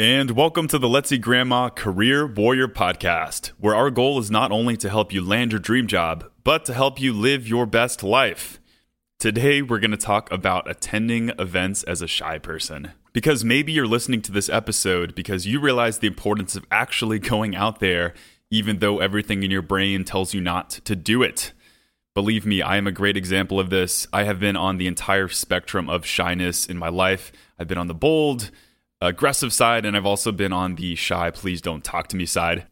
And welcome to the Let's See Grandma Career Warrior Podcast, where our goal is not only to help you land your dream job, but to help you live your best life. Today, we're going to talk about attending events as a shy person. Because maybe you're listening to this episode because you realize the importance of actually going out there, even though everything in your brain tells you not to do it. Believe me, I am a great example of this. I have been on the entire spectrum of shyness in my life. I've been on the bold, aggressive side, and I've also been on the shy, please don't talk to me side.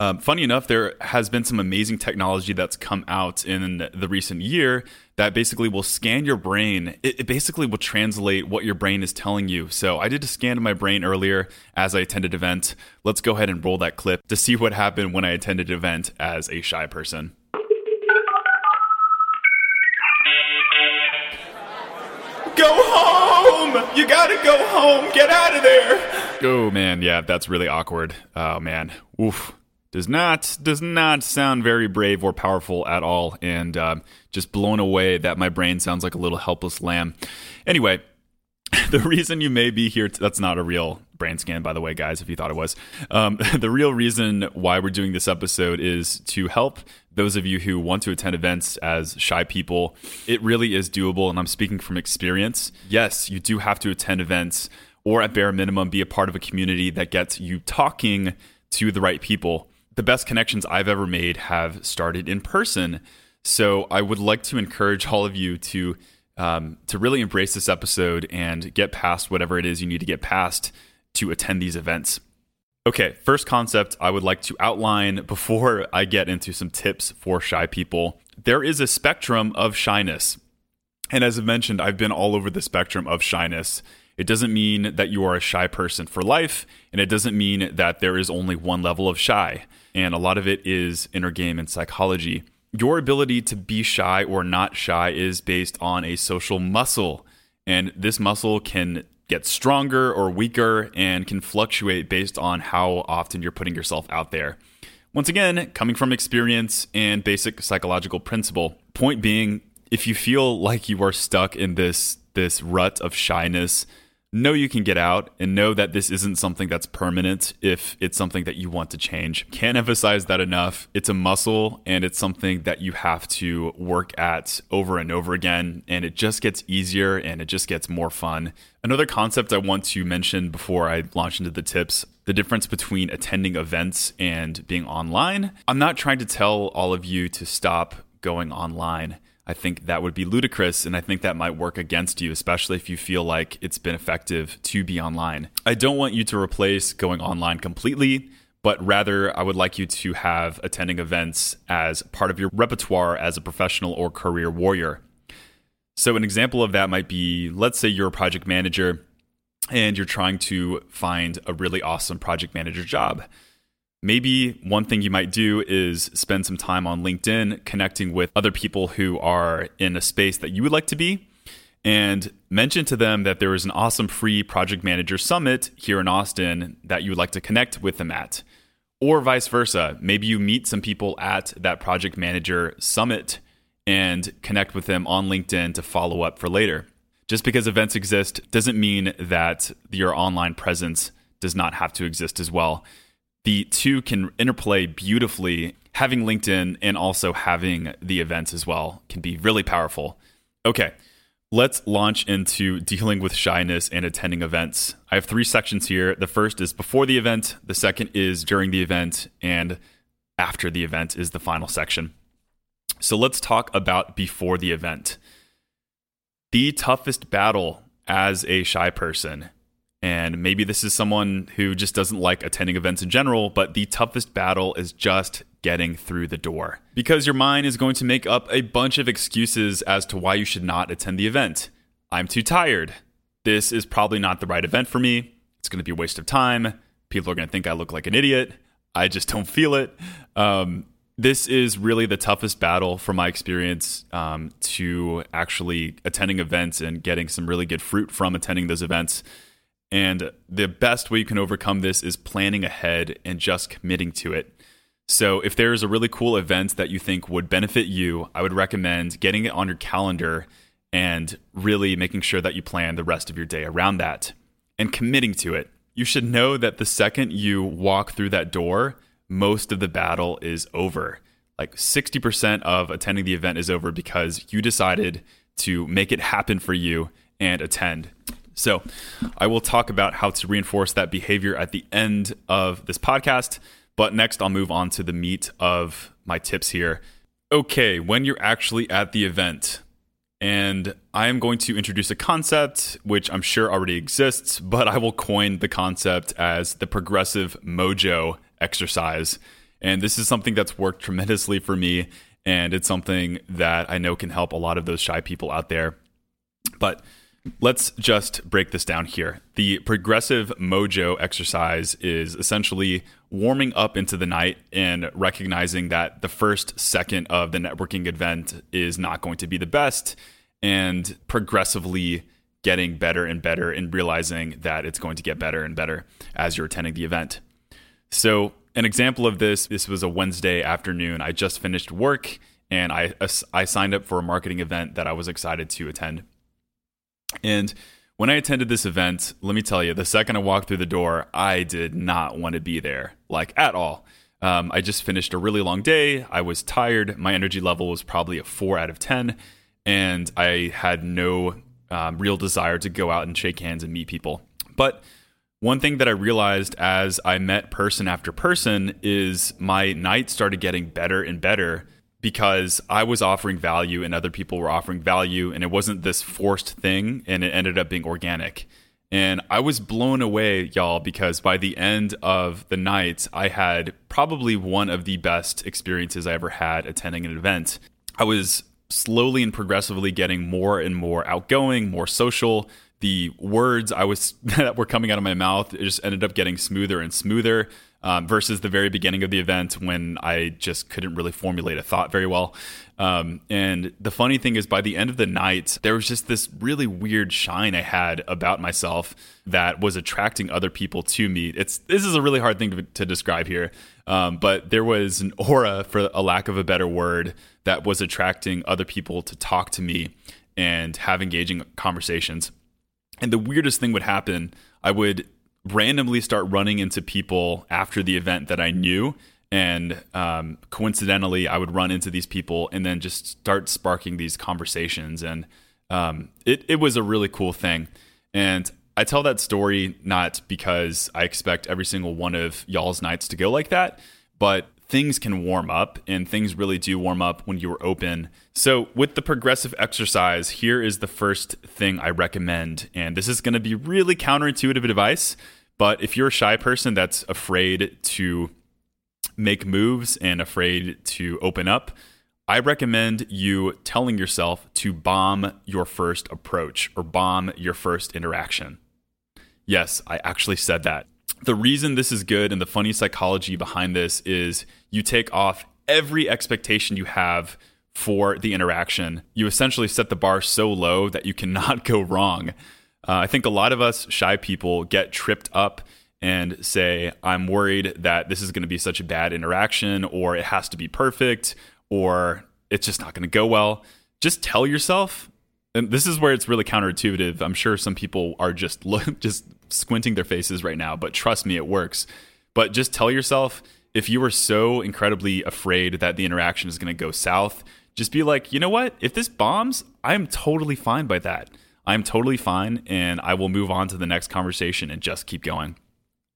Um, funny enough, there has been some amazing technology that's come out in the recent year that basically will scan your brain. It, it, basically will translate what your brain is telling you. So I did a scan of my brain earlier as I attended event. Let's go ahead and roll that clip to see what happened when I attended event as a shy person. You gotta go home! Get out of there! Oh man, yeah, that's really awkward. Oh man, oof. Does not does not sound very brave or powerful at all, and uh, just blown away that my brain sounds like a little helpless lamb. Anyway, the reason you may be here, t- that's not a real brain scan, by the way, guys, if you thought it was. Um, the real reason why we're doing this episode is to help those of you who want to attend events as shy people, it really is doable. And I'm speaking from experience. Yes, you do have to attend events or at bare minimum be a part of a community that gets you talking to the right people. The best connections I've ever made have started in person. So I would like to encourage all of you to um, to really embrace this episode and get past whatever it is you need to get past to attend these events. Okay, first concept I would like to outline before I get into some tips for shy people. There is a spectrum of shyness. And as I mentioned, I've been all over the spectrum of shyness. It doesn't mean that you are a shy person for life, and it doesn't mean that there is only one level of shy. And a lot of it is inner game and psychology. Your ability to be shy or not shy is based on a social muscle. And this muscle can get stronger or weaker and can fluctuate based on how often you're putting yourself out there. Once again, coming from experience and basic psychological principle. Point being, if you feel like you are stuck in this this rut of shyness, know you can get out and know that this isn't something that's permanent if it's something that you want to change. Can't emphasize that enough. It's a muscle and it's something that you have to work at over and over again. And it just gets easier and it just gets more fun. Another concept I want to mention before I launch into the tips the difference between attending events and being online. I'm not trying to tell all of you to stop going online. I think that would be ludicrous, and I think that might work against you, especially if you feel like it's been effective to be online. I don't want you to replace going online completely, but rather, I would like you to have attending events as part of your repertoire as a professional or career warrior. So, an example of that might be let's say you're a project manager and you're trying to find a really awesome project manager job. Maybe one thing you might do is spend some time on LinkedIn connecting with other people who are in a space that you would like to be and mention to them that there is an awesome free project manager summit here in Austin that you would like to connect with them at. Or vice versa. Maybe you meet some people at that project manager summit and connect with them on LinkedIn to follow up for later. Just because events exist doesn't mean that your online presence does not have to exist as well the two can interplay beautifully. Having LinkedIn and also having the events as well can be really powerful. Okay, let's launch into dealing with shyness and attending events. I have three sections here. The first is before the event, the second is during the event, and after the event is the final section. So let's talk about before the event. The toughest battle as a shy person and maybe this is someone who just doesn't like attending events in general, but the toughest battle is just getting through the door. Because your mind is going to make up a bunch of excuses as to why you should not attend the event. I'm too tired. This is probably not the right event for me. It's going to be a waste of time. People are going to think I look like an idiot. I just don't feel it. Um, this is really the toughest battle from my experience um, to actually attending events and getting some really good fruit from attending those events. And the best way you can overcome this is planning ahead and just committing to it. So, if there's a really cool event that you think would benefit you, I would recommend getting it on your calendar and really making sure that you plan the rest of your day around that and committing to it. you should know that the second you walk through that door, most of the battle is over. Like 60% of attending the event is over because you decided to make it happen for you and attend. So, I will talk about how to reinforce that behavior at the end of this podcast. But next, I'll move on to the meat of my tips here. Okay, when you're actually at the event, and I am going to introduce a concept which I'm sure already exists, but I will coin the concept as the progressive mojo exercise. And this is something that's worked tremendously for me, and it's something that I know can help a lot of those shy people out there. But let's just break this down here. The progressive mojo exercise is essentially warming up into the night and recognizing that the first second of the networking event is not going to be the best and progressively getting better and better and realizing that it's going to get better and better as you're attending the event. So, an example of this this was a Wednesday afternoon. I just finished work and I I signed up for a marketing event that I was excited to attend. And when I attended this event, let me tell you, the second I walked through the door, I did not want to be there, like at all. Um, I just finished a really long day. I was tired. My energy level was probably a four out of 10. And I had no um, real desire to go out and shake hands and meet people. But one thing that I realized as I met person after person is my night started getting better and better because I was offering value and other people were offering value, and it wasn't this forced thing, and it ended up being organic. And I was blown away, y'all, because by the end of the night, I had probably one of the best experiences I ever had attending an event. I was slowly and progressively getting more and more outgoing, more social. The words I was that were coming out of my mouth just ended up getting smoother and smoother um, versus the very beginning of the event when I just couldn't really formulate a thought very well. Um, and the funny thing is, by the end of the night, there was just this really weird shine I had about myself that was attracting other people to me. It's this is a really hard thing to, to describe here, um, but there was an aura, for a lack of a better word, that was attracting other people to talk to me and have engaging conversations. And the weirdest thing would happen. I would randomly start running into people after the event that I knew. And um, coincidentally, I would run into these people and then just start sparking these conversations. And um, it, it was a really cool thing. And I tell that story not because I expect every single one of y'all's nights to go like that, but things can warm up and things really do warm up when you're open. So, with the progressive exercise, here is the first thing I recommend. And this is going to be really counterintuitive advice, but if you're a shy person that's afraid to make moves and afraid to open up, I recommend you telling yourself to bomb your first approach or bomb your first interaction. Yes, I actually said that the reason this is good and the funny psychology behind this is you take off every expectation you have for the interaction. You essentially set the bar so low that you cannot go wrong. Uh, I think a lot of us shy people get tripped up and say, I'm worried that this is going to be such a bad interaction, or it has to be perfect, or it's just not going to go well. Just tell yourself, and this is where it's really counterintuitive. I'm sure some people are just look just squinting their faces right now, but trust me, it works. But just tell yourself if you are so incredibly afraid that the interaction is going to go south, just be like, you know what? If this bombs, I'm totally fine by that. I'm totally fine, and I will move on to the next conversation and just keep going.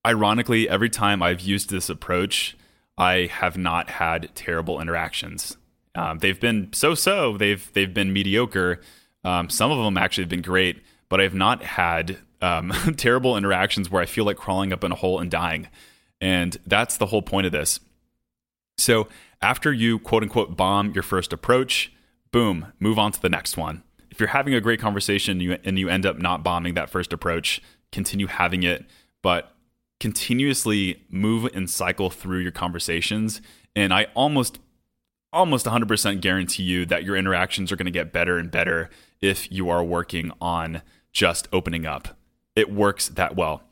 Ironically, every time I've used this approach, I have not had terrible interactions. Um, they've been so-so. They've they've been mediocre. Um, some of them actually have been great, but I've not had um, terrible interactions where I feel like crawling up in a hole and dying. And that's the whole point of this. So after you quote unquote bomb your first approach, boom, move on to the next one. If you're having a great conversation and you, and you end up not bombing that first approach, continue having it, but continuously move and cycle through your conversations. And I almost almost 100% guarantee you that your interactions are going to get better and better if you are working on just opening up it works that well.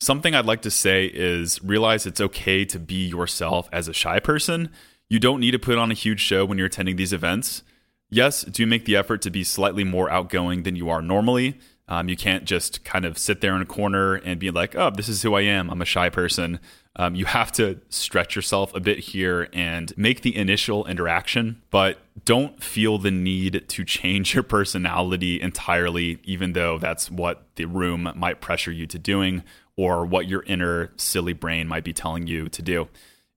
Something I'd like to say is realize it's okay to be yourself as a shy person. You don't need to put on a huge show when you're attending these events. Yes, do make the effort to be slightly more outgoing than you are normally. Um, you can't just kind of sit there in a corner and be like, oh, this is who I am. I'm a shy person. Um, you have to stretch yourself a bit here and make the initial interaction, but don't feel the need to change your personality entirely, even though that's what the room might pressure you to doing or what your inner silly brain might be telling you to do.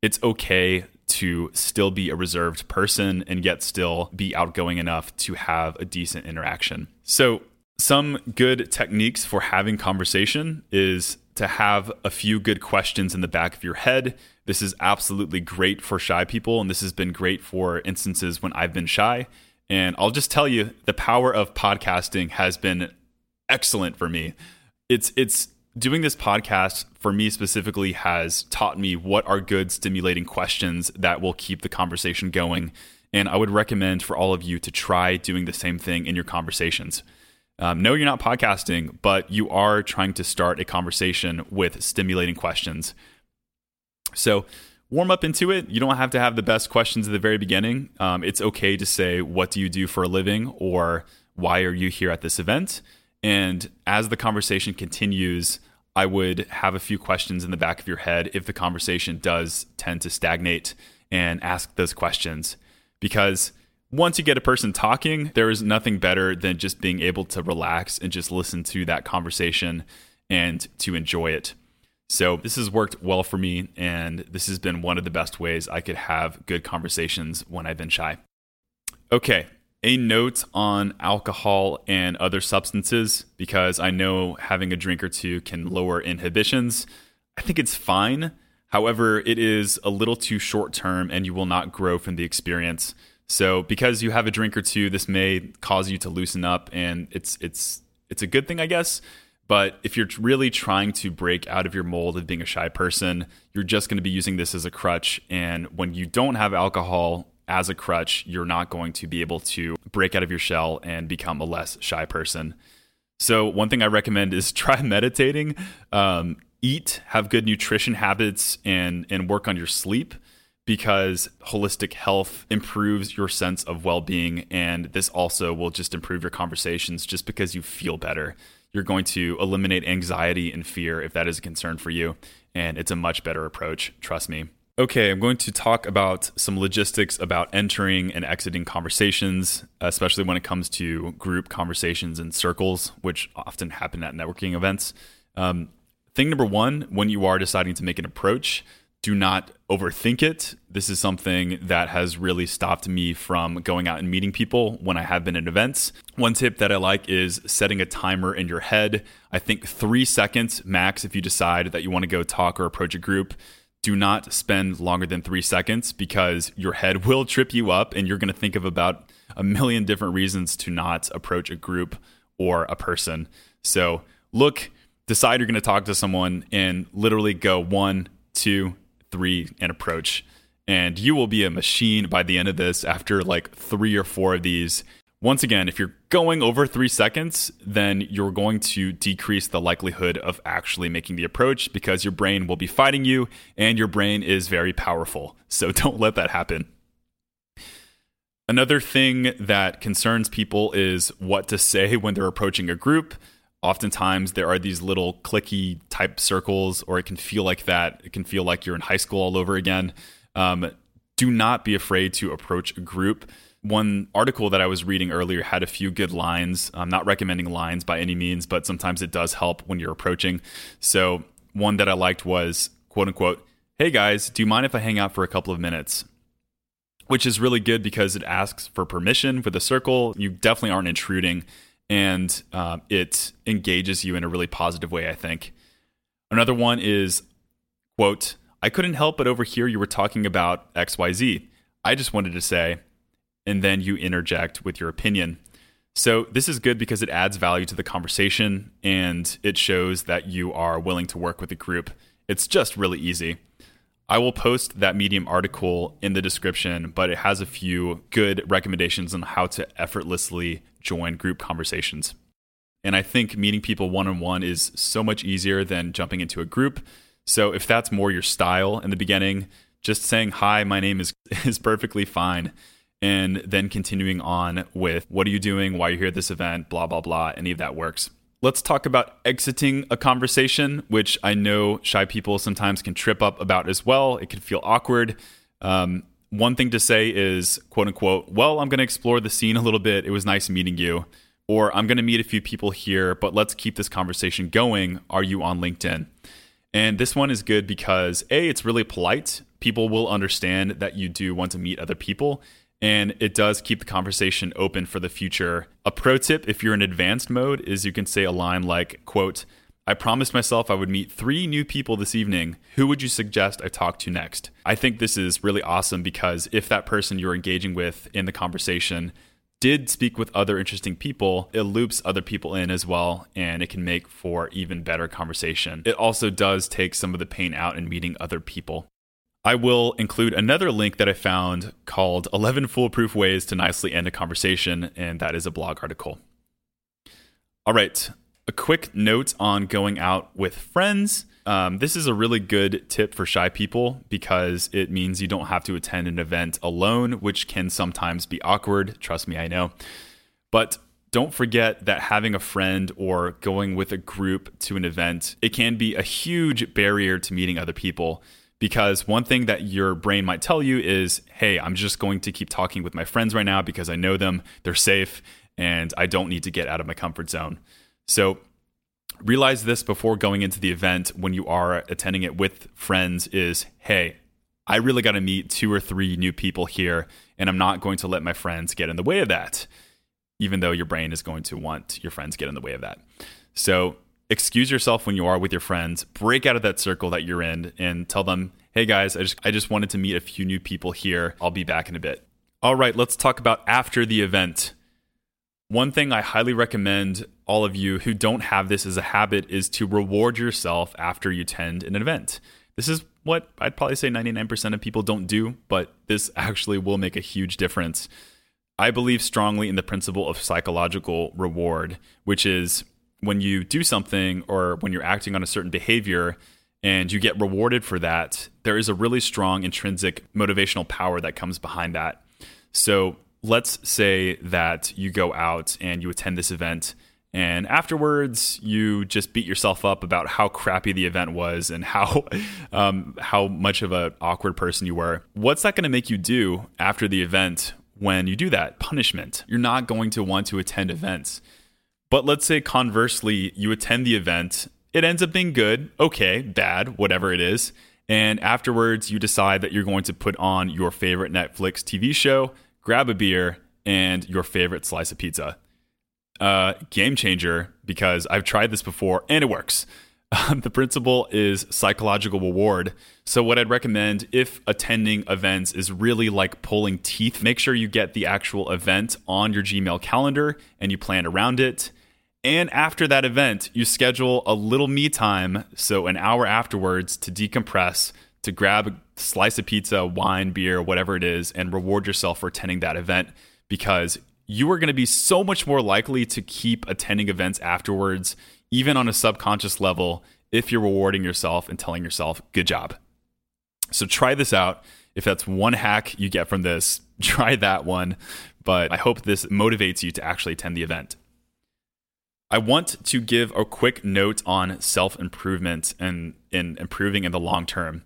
It's okay to still be a reserved person and yet still be outgoing enough to have a decent interaction. So, some good techniques for having conversation is to have a few good questions in the back of your head. This is absolutely great for shy people, and this has been great for instances when I've been shy. And I'll just tell you, the power of podcasting has been excellent for me. It's it's doing this podcast for me specifically has taught me what are good stimulating questions that will keep the conversation going. And I would recommend for all of you to try doing the same thing in your conversations. Um, no, you're not podcasting, but you are trying to start a conversation with stimulating questions. So, warm up into it. You don't have to have the best questions at the very beginning. Um, it's okay to say, What do you do for a living? or Why are you here at this event? And as the conversation continues, I would have a few questions in the back of your head if the conversation does tend to stagnate and ask those questions. Because once you get a person talking, there is nothing better than just being able to relax and just listen to that conversation and to enjoy it. So, this has worked well for me, and this has been one of the best ways I could have good conversations when I've been shy. Okay, a note on alcohol and other substances because I know having a drink or two can lower inhibitions. I think it's fine. However, it is a little too short term and you will not grow from the experience. So because you have a drink or two, this may cause you to loosen up and it's it's it's a good thing, I guess. But if you're really trying to break out of your mold of being a shy person, you're just going to be using this as a crutch. And when you don't have alcohol as a crutch, you're not going to be able to break out of your shell and become a less shy person. So, one thing I recommend is try meditating, um, eat, have good nutrition habits, and and work on your sleep because holistic health improves your sense of well being. And this also will just improve your conversations just because you feel better. You're going to eliminate anxiety and fear if that is a concern for you. And it's a much better approach, trust me. Okay, I'm going to talk about some logistics about entering and exiting conversations, especially when it comes to group conversations and circles, which often happen at networking events. Um, thing number one, when you are deciding to make an approach, do not overthink it. This is something that has really stopped me from going out and meeting people when I have been at events. One tip that I like is setting a timer in your head. I think three seconds max if you decide that you want to go talk or approach a group. Do not spend longer than three seconds because your head will trip you up and you're going to think of about a million different reasons to not approach a group or a person. So look, decide you're going to talk to someone and literally go one, two, three and approach. And you will be a machine by the end of this after like three or four of these. Once again, if you're going over three seconds, then you're going to decrease the likelihood of actually making the approach because your brain will be fighting you and your brain is very powerful. So don't let that happen. Another thing that concerns people is what to say when they're approaching a group oftentimes there are these little cliquey type circles, or it can feel like that. It can feel like you're in high school all over again. Um, do not be afraid to approach a group. One article that I was reading earlier had a few good lines. I'm not recommending lines by any means, but sometimes it does help when you're approaching. So, one that I liked was quote unquote, Hey guys, do you mind if I hang out for a couple of minutes? Which is really good because it asks for permission for the circle. You definitely aren't intruding and uh, it engages you in a really positive way, I think. Another one is, quote, I couldn't help but overhear you were talking about XYZ. I just wanted to say, and then you interject with your opinion. So, this is good because it adds value to the conversation and it shows that you are willing to work with the group. It's just really easy. I will post that Medium article in the description, but it has a few good recommendations on how to effortlessly join group conversations. And I think meeting people one on one is so much easier than jumping into a group. So if that's more your style in the beginning, just saying, Hi, my name is, is perfectly fine. And then continuing on with, What are you doing? Why are you here at this event? Blah, blah, blah. Any of that works. Let's talk about exiting a conversation, which I know shy people sometimes can trip up about as well. It can feel awkward. Um, one thing to say is, quote unquote, well, I'm going to explore the scene a little bit. It was nice meeting you. Or I'm going to meet a few people here, but let's keep this conversation going. Are you on LinkedIn? And this one is good because A, it's really polite. People will understand that you do want to meet other people and it does keep the conversation open for the future. A pro tip if you're in advanced mode is you can say a line like, quote, I promised myself I would meet three new people this evening. Who would you suggest I talk to next? I think this is really awesome because if that person you're engaging with in the conversation did speak with other interesting people, it loops other people in as well, and it can make for even better conversation. It also does take some of the pain out in meeting other people. I will include another link that I found called 11 Foolproof Ways to Nicely End a Conversation, and that is a blog article. All right, a quick note on going out with friends. Um, this is a really good tip for shy people because it means you don't have to attend an event alone, which can sometimes be awkward. Trust me, I know. But don't forget that having a friend or going with a group to an event, it can be a huge barrier to meeting other people because one thing that your brain might tell you is, hey, I'm just going to keep talking with my friends right now because I know them, they're safe, and I don't need to get out of my comfort zone. So realize this before going into the event when you are attending it with friends is, hey, I really got to meet two or three new people here, and I'm not going to let my friends get in the way of that, even though your brain is going to want your friends get in the way of that. So excuse yourself when you are with your friends, break out of that circle that you're in and tell them, "Hey guys, I just I just wanted to meet a few new people here. I'll be back in a bit." All right, let's talk about after the event. One thing I highly recommend all of you who don't have this as a habit is to reward yourself after you attend an event. This is what I'd probably say 99% of people don't do, but this actually will make a huge difference. I believe strongly in the principle of psychological reward, which is when you do something or when you're acting on a certain behavior and you get rewarded for that, there is a really strong intrinsic motivational power that comes behind that. So let's say that you go out and you attend this event and afterwards you just beat yourself up about how crappy the event was and how um, how much of an awkward person you were. What's that going to make you do after the event when you do that? Punishment. You're not going to want to attend events but let's say conversely, you attend the event, it ends up being good, okay, bad, whatever it is. And afterwards, you decide that you're going to put on your favorite Netflix TV show, grab a beer, and your favorite slice of pizza. Uh, game changer because I've tried this before and it works. the principle is psychological reward. So, what I'd recommend if attending events is really like pulling teeth, make sure you get the actual event on your Gmail calendar and you plan around it. And after that event, you schedule a little me time, so an hour afterwards to decompress, to grab a slice of pizza, wine, beer, whatever it is, and reward yourself for attending that event because you are going to be so much more likely to keep attending events afterwards, even on a subconscious level, if you're rewarding yourself and telling yourself, good job. So try this out. If that's one hack you get from this, try that one. But I hope this motivates you to actually attend the event. I want to give a quick note on self improvement and in improving in the long term.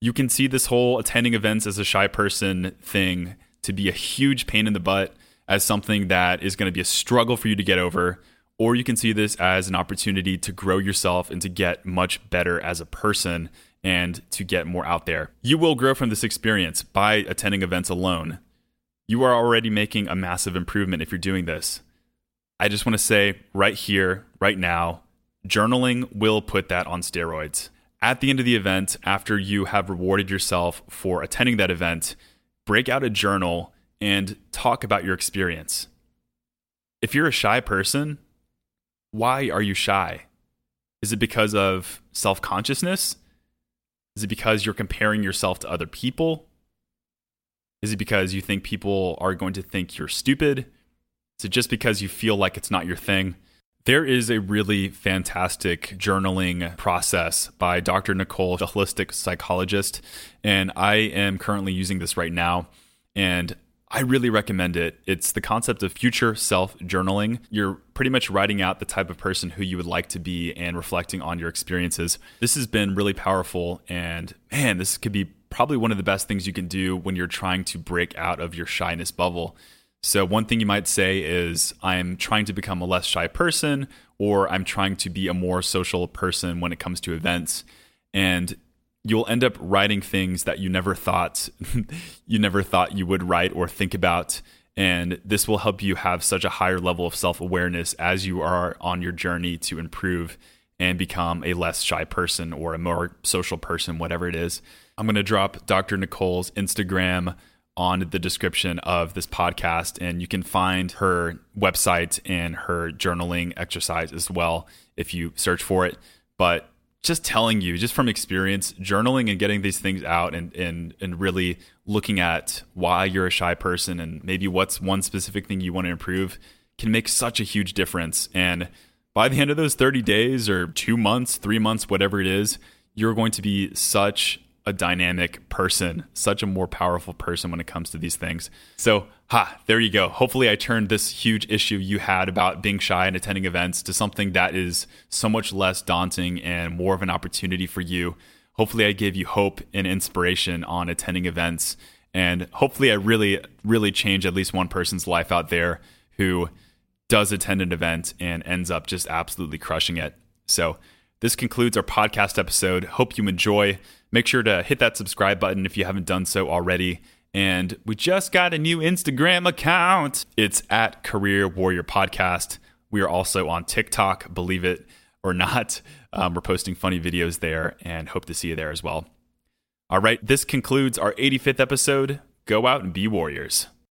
You can see this whole attending events as a shy person thing to be a huge pain in the butt, as something that is going to be a struggle for you to get over. Or you can see this as an opportunity to grow yourself and to get much better as a person and to get more out there. You will grow from this experience by attending events alone. You are already making a massive improvement if you're doing this. I just want to say right here, right now, journaling will put that on steroids. At the end of the event, after you have rewarded yourself for attending that event, break out a journal and talk about your experience. If you're a shy person, why are you shy? Is it because of self consciousness? Is it because you're comparing yourself to other people? Is it because you think people are going to think you're stupid? It just because you feel like it's not your thing? There is a really fantastic journaling process by Dr. Nicole, the holistic psychologist, and I am currently using this right now. And I really recommend it. It's the concept of future self journaling. You're pretty much writing out the type of person who you would like to be and reflecting on your experiences. This has been really powerful, and man, this could be probably one of the best things you can do when you're trying to break out of your shyness bubble. So, one thing you might say is, I'm trying to become a less shy person, or I'm trying to be a more social person when it comes to events. And you'll end up writing things that you never thought you never thought you would write or think about and this will help you have such a higher level of self-awareness as you are on your journey to improve and become a less shy person or a more social person whatever it is i'm going to drop dr nicole's instagram on the description of this podcast and you can find her website and her journaling exercise as well if you search for it but just telling you, just from experience, journaling and getting these things out and, and, and really looking at why you're a shy person and maybe what's one specific thing you want to improve can make such a huge difference. And by the end of those 30 days or two months, three months, whatever it is, you're going to be such a dynamic person, such a more powerful person when it comes to these things. So, ha, there you go. Hopefully, I turned this huge issue you had about being shy and attending events to something that is so much less daunting and more of an opportunity for you. Hopefully, I gave you hope and inspiration on attending events. And hopefully, I really, really change at least one person's life out there who does attend an event and ends up just absolutely crushing it. So, this concludes our podcast episode. Hope you enjoy. Make sure to hit that subscribe button if you haven't done so already. And we just got a new Instagram account. It's at Career Warrior Podcast. We are also on TikTok, believe it or not. Um, we're posting funny videos there and hope to see you there as well. All right, this concludes our 85th episode. Go out and be warriors.